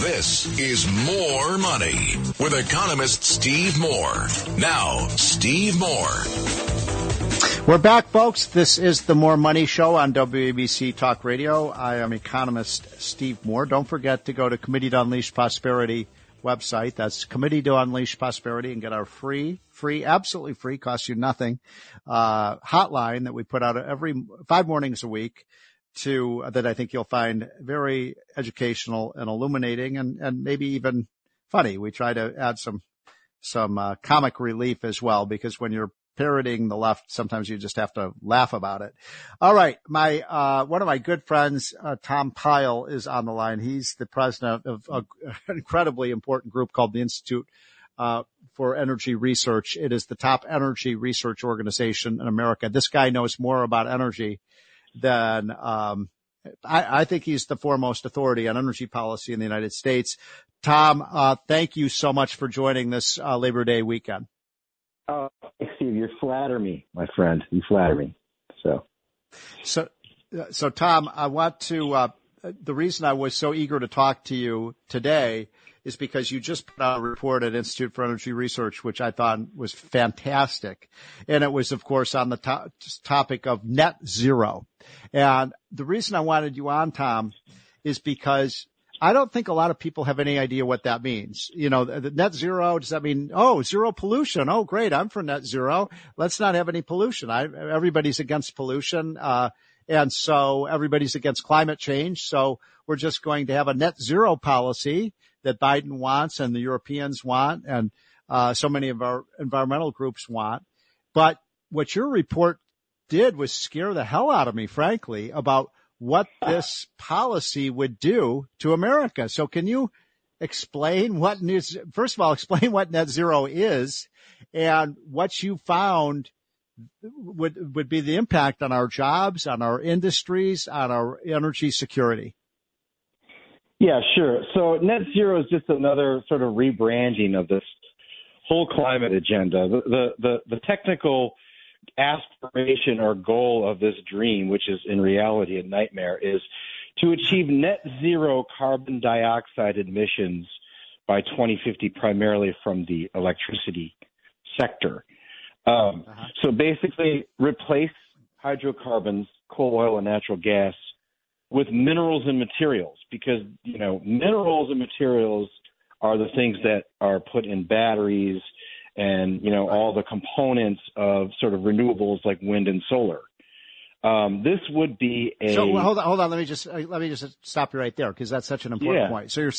This is More Money with economist Steve Moore. Now, Steve Moore. We're back, folks. This is the More Money Show on WABC Talk Radio. I am economist Steve Moore. Don't forget to go to Committee to Unleash Prosperity website. That's Committee to Unleash Prosperity and get our free, free, absolutely free, costs you nothing, uh, hotline that we put out every five mornings a week to that I think you'll find very educational and illuminating and, and maybe even funny. We try to add some, some, uh, comic relief as well because when you're parroting the left, sometimes you just have to laugh about it. All right. My, uh, one of my good friends, uh, Tom Pyle is on the line. He's the president of an incredibly important group called the Institute, uh, for Energy Research. It is the top energy research organization in America. This guy knows more about energy than, um, I, I, think he's the foremost authority on energy policy in the United States. Tom, uh, thank you so much for joining this uh, Labor Day weekend. Oh, Steve, you flatter me, my friend. You flatter me. So, so, so Tom, I want to. Uh, the reason I was so eager to talk to you today is because you just put out a report at Institute for Energy Research, which I thought was fantastic. And it was, of course, on the to- topic of net zero. And the reason I wanted you on, Tom, is because I don't think a lot of people have any idea what that means. You know, the net zero, does that mean, oh, zero pollution? Oh, great. I'm for net zero. Let's not have any pollution. I, everybody's against pollution. Uh, and so everybody's against climate change. So we're just going to have a net zero policy that Biden wants and the Europeans want and, uh, so many of our environmental groups want. But what your report did was scare the hell out of me, frankly, about what this policy would do to America. So can you explain what news, first of all, explain what net zero is and what you found would, would be the impact on our jobs, on our industries, on our energy security? Yeah, sure. So net zero is just another sort of rebranding of this whole climate agenda. The, the, the, the technical aspiration or goal of this dream, which is in reality a nightmare, is to achieve net zero carbon dioxide emissions by 2050, primarily from the electricity sector. Um, uh-huh. So basically, replace hydrocarbons, coal, oil, and natural gas with minerals and materials, because you know minerals and materials are the things that are put in batteries and you know all the components of sort of renewables like wind and solar. Um, this would be a. So hold on, hold on. Let me just uh, let me just stop you right there because that's such an important yeah. point. So you're,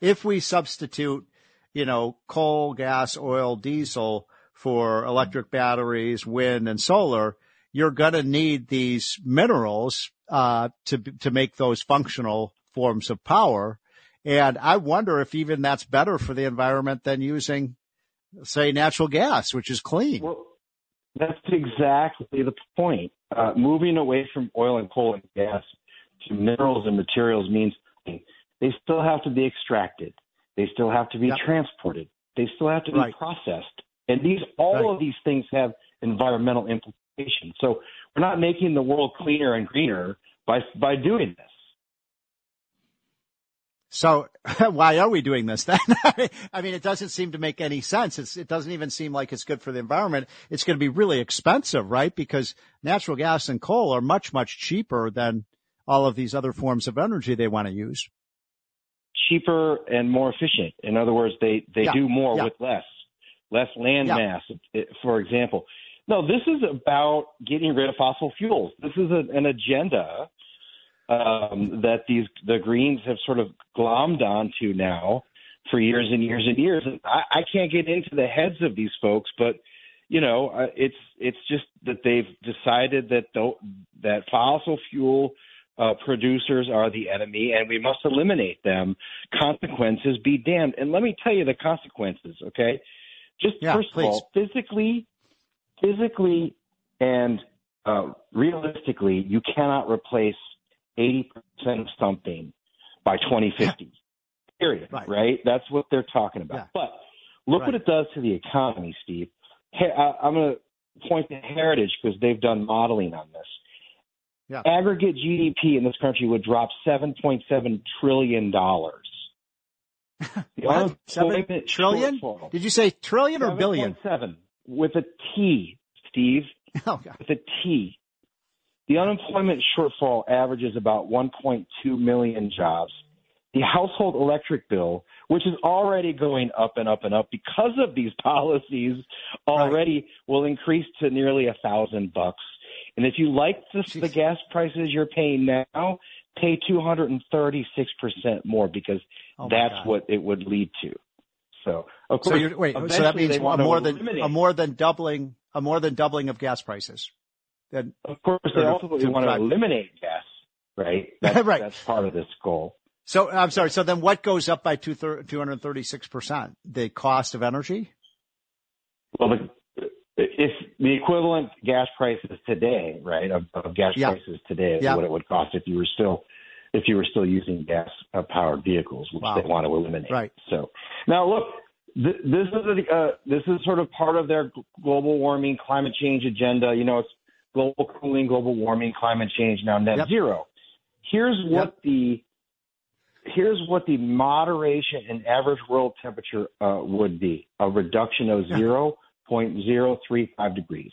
if we substitute, you know, coal, gas, oil, diesel for electric batteries, wind, and solar, you're going to need these minerals uh, to to make those functional forms of power. And I wonder if even that's better for the environment than using say natural gas, which is clean. Well, that's exactly the point. Uh, moving away from oil and coal and gas to minerals and materials means they still have to be extracted. They still have to be yep. transported. They still have to be right. processed. And these, all right. of these things have environmental So we're not making the world cleaner and greener by by doing this. So why are we doing this then? I mean, it doesn't seem to make any sense. It's, it doesn't even seem like it's good for the environment. It's going to be really expensive, right? Because natural gas and coal are much, much cheaper than all of these other forms of energy they want to use. Cheaper and more efficient. In other words, they, they yeah. do more yeah. with less, less land yeah. mass, for example. No, this is about getting rid of fossil fuels. This is a, an agenda um, that these the Greens have sort of glommed onto now for years and years and years. And I, I can't get into the heads of these folks, but you know, uh, it's it's just that they've decided that the, that fossil fuel uh, producers are the enemy and we must eliminate them. Consequences be damned. And let me tell you the consequences, okay? Just yeah, first please. of all, physically, physically and uh, realistically, you cannot replace 80% of something by 2050. Period. Right. right. That's what they're talking about. Yeah. But look Right. what it does to the economy, Steve. Hey, I, I'm going to point to Heritage because they've done modeling on this. Yeah. Aggregate GDP in this country would drop 7.7 trillion dollars. What? Seven unemployment Did you say trillion or billion? 7.7 with a T, Steve, Oh, God. with a T. The unemployment shortfall averages about 1.2 million jobs. The household electric bill, which is already going up and up and up because of these policies, already will increase to nearly a thousand bucks. And if you like the, the gas prices you're paying now, pay 236 percent more because Oh, that's God. what it would lead to. So, of So course, you're, wait, so that means a more than eliminate a more than doubling a more than doubling of gas prices. Then Of course, they ultimately want to eliminate gas, right? That's, Right. That's part of this goal. so I'm sorry. So then what goes up by two hundred thirty six percent? The cost of energy. Well, the, if the equivalent gas prices today, right, of, of gas Yeah. prices today is Yeah. what it would cost if you were still if you were still using gas powered vehicles, which Wow. they want to eliminate. Right. So now look, th- this is a, uh, this is sort of part of their global warming, climate change agenda. You know, it's global cooling, global warming, climate change, now net Yep. zero. Here's what the here's what the moderation in average world temperature uh, would be: a reduction of zero point zero three five degrees.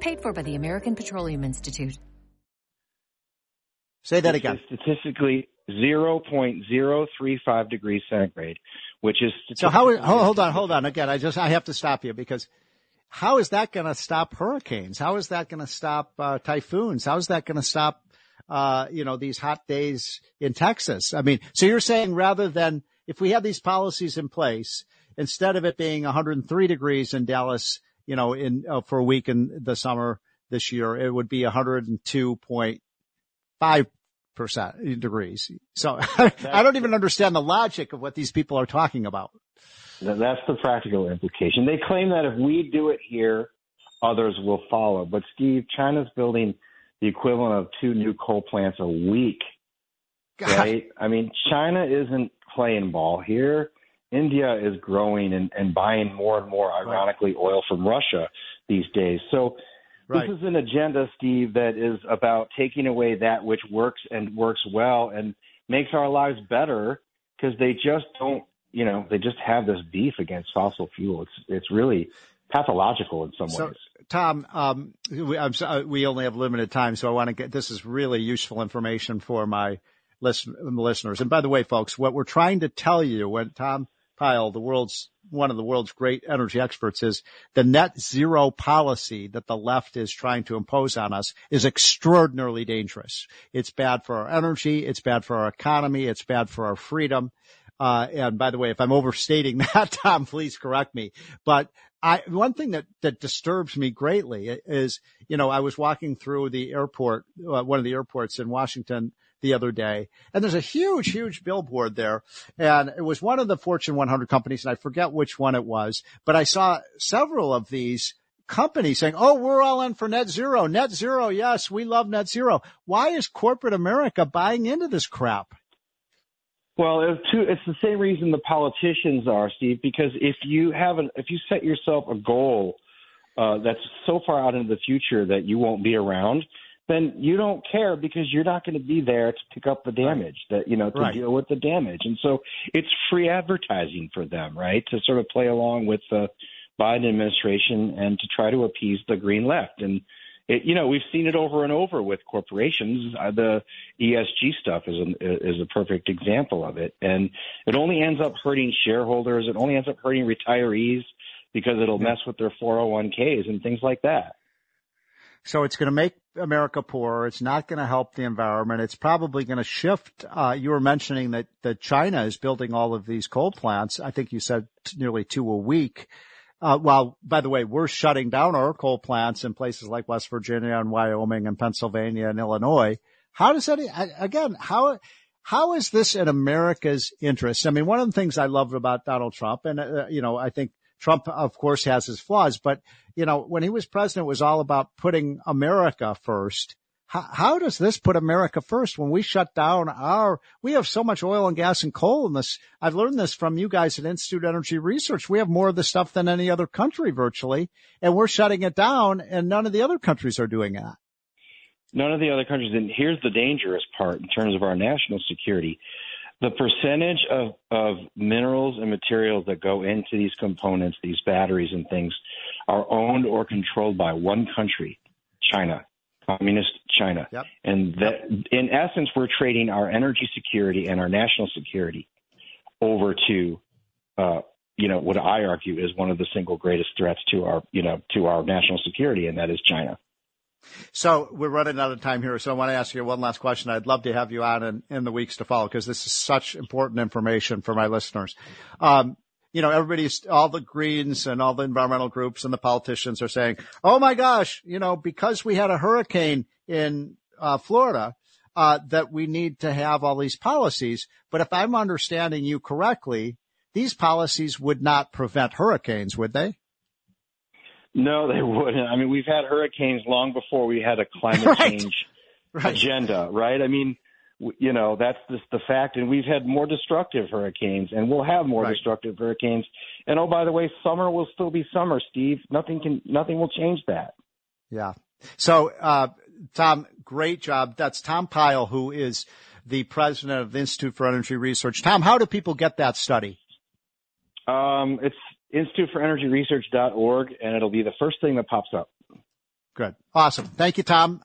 Paid for by the American Petroleum Institute. Say that again. statistically 0.035 degrees centigrade, which is So how? Hold, hold on, hold on. Again, I just I have to stop you because how is that going to stop hurricanes? How is that going to stop uh, typhoons? How is that going to stop uh, you know these hot days in Texas? I mean, so you're saying rather than if we have these policies in place, instead of it being 103 degrees in Dallas, you know, in uh, for a week in the summer this year, it would be 102.5 percent degrees. So I don't even understand the logic of what these people are talking about. That's the practical implication. They claim that if we do it here, others will follow. But Steve, China's building the equivalent of two new coal plants a week, God. right? I mean, China isn't playing ball here. India is growing and, and buying more and more, ironically, oil from Russia these days. So Right. This is an agenda, Steve, that is about taking away that which works and works well and makes our lives better because they just don't, you know, they just have this beef against fossil fuel. It's it's really pathological in some So, ways. Tom, um, we, I'm, so- we only have limited time, so I want to get this is really useful information for my listen, listeners. And by the way, folks, what we're trying to tell you when Tom Pyle, the world's one of the world's great energy experts, is the net zero policy that the left is trying to impose on us is extraordinarily dangerous. It's bad for our energy. It's bad for our economy. It's bad for our freedom. Uh, and by the way, if I'm overstating that, Tom, please correct me. But I, one thing that, that disturbs me greatly is, you know, I was walking through the airport, uh, one of the airports in Washington the other day, and there's a huge, huge billboard there. And it was one of the Fortune 100 companies, and I forget which one it was, but I saw several of these companies saying, Oh, we're all in for net zero, net zero. Yes, we love net zero. Why is corporate America buying into this crap? Well, it's, the same reason the politicians are, Steve. Because if you have an, if you set yourself a goal uh, that's so far out into the future that you won't be around, then you don't care because you're not going to be there to pick up the damage that you know to Right. deal with the damage. And so it's free advertising for them, right? To sort of play along with the Biden administration and to try to appease the green left. And it, you know, we've seen it over and over with corporations. Uh, the ESG stuff is a, is a perfect example of it, and it only ends up hurting shareholders. It only ends up hurting retirees because it'll mess with their 401ks and things like that. So it's going to make America poorer. It's not going to help the environment. It's probably going to shift. Uh, you were mentioning that, that China is building all of these coal plants. I think you said nearly two a week. Uh, while, by the way, we're shutting down our coal plants in places like West Virginia and Wyoming and Pennsylvania and Illinois. How does that, again, how, how is this in America's interest? I mean, one of the things I love about Donald Trump, and, uh, you know, I think Trump, of course, has his flaws, but, you know, when he was president, it was all about putting America first. How, how does this put America first when we shut down our, we have so much oil and gas and coal in this. I've learned this from you guys at Institute Energy Research. We have more of this stuff than any other country virtually, and we're shutting it down and none of the other countries are doing that. None of the other countries. And here's the dangerous part in terms of our national security. The percentage of, of minerals and materials that go into these components, these batteries and things, are owned or controlled by one country, China, communist China. Yep. And that, in essence, we're trading our energy security and our national security over to, uh, you know, what I argue is one of the single greatest threats to our, you know, to our national security, and that is China. So we're running out of time here. So I want to ask you one last question. I'd love to have you on in, in the weeks to follow because this is such important information for my listeners. Um, you know, everybody's, all the Greens and all the environmental groups and the politicians are saying, oh my gosh, you know, because we had a hurricane in uh, Florida, uh, that we need to have all these policies. But if I'm understanding you correctly, these policies would not prevent hurricanes, would they? No, they wouldn't. I mean, we've had hurricanes long before we had a climate Right. change Right. agenda, right? I mean, you know, that's just the fact. And we've had more destructive hurricanes, and we'll have more Right. destructive hurricanes. And oh, by the way, summer will still be summer, Steve. Nothing can, nothing will change that. Yeah. So, uh, Tom, great job. That's Tom Pyle, who is the president of the Institute for Energy Research. Tom, how do people get that study? Um, it's instituteforenergyresearch.org, and it'll be the first thing that pops up. Good. Awesome. Thank you, Tom.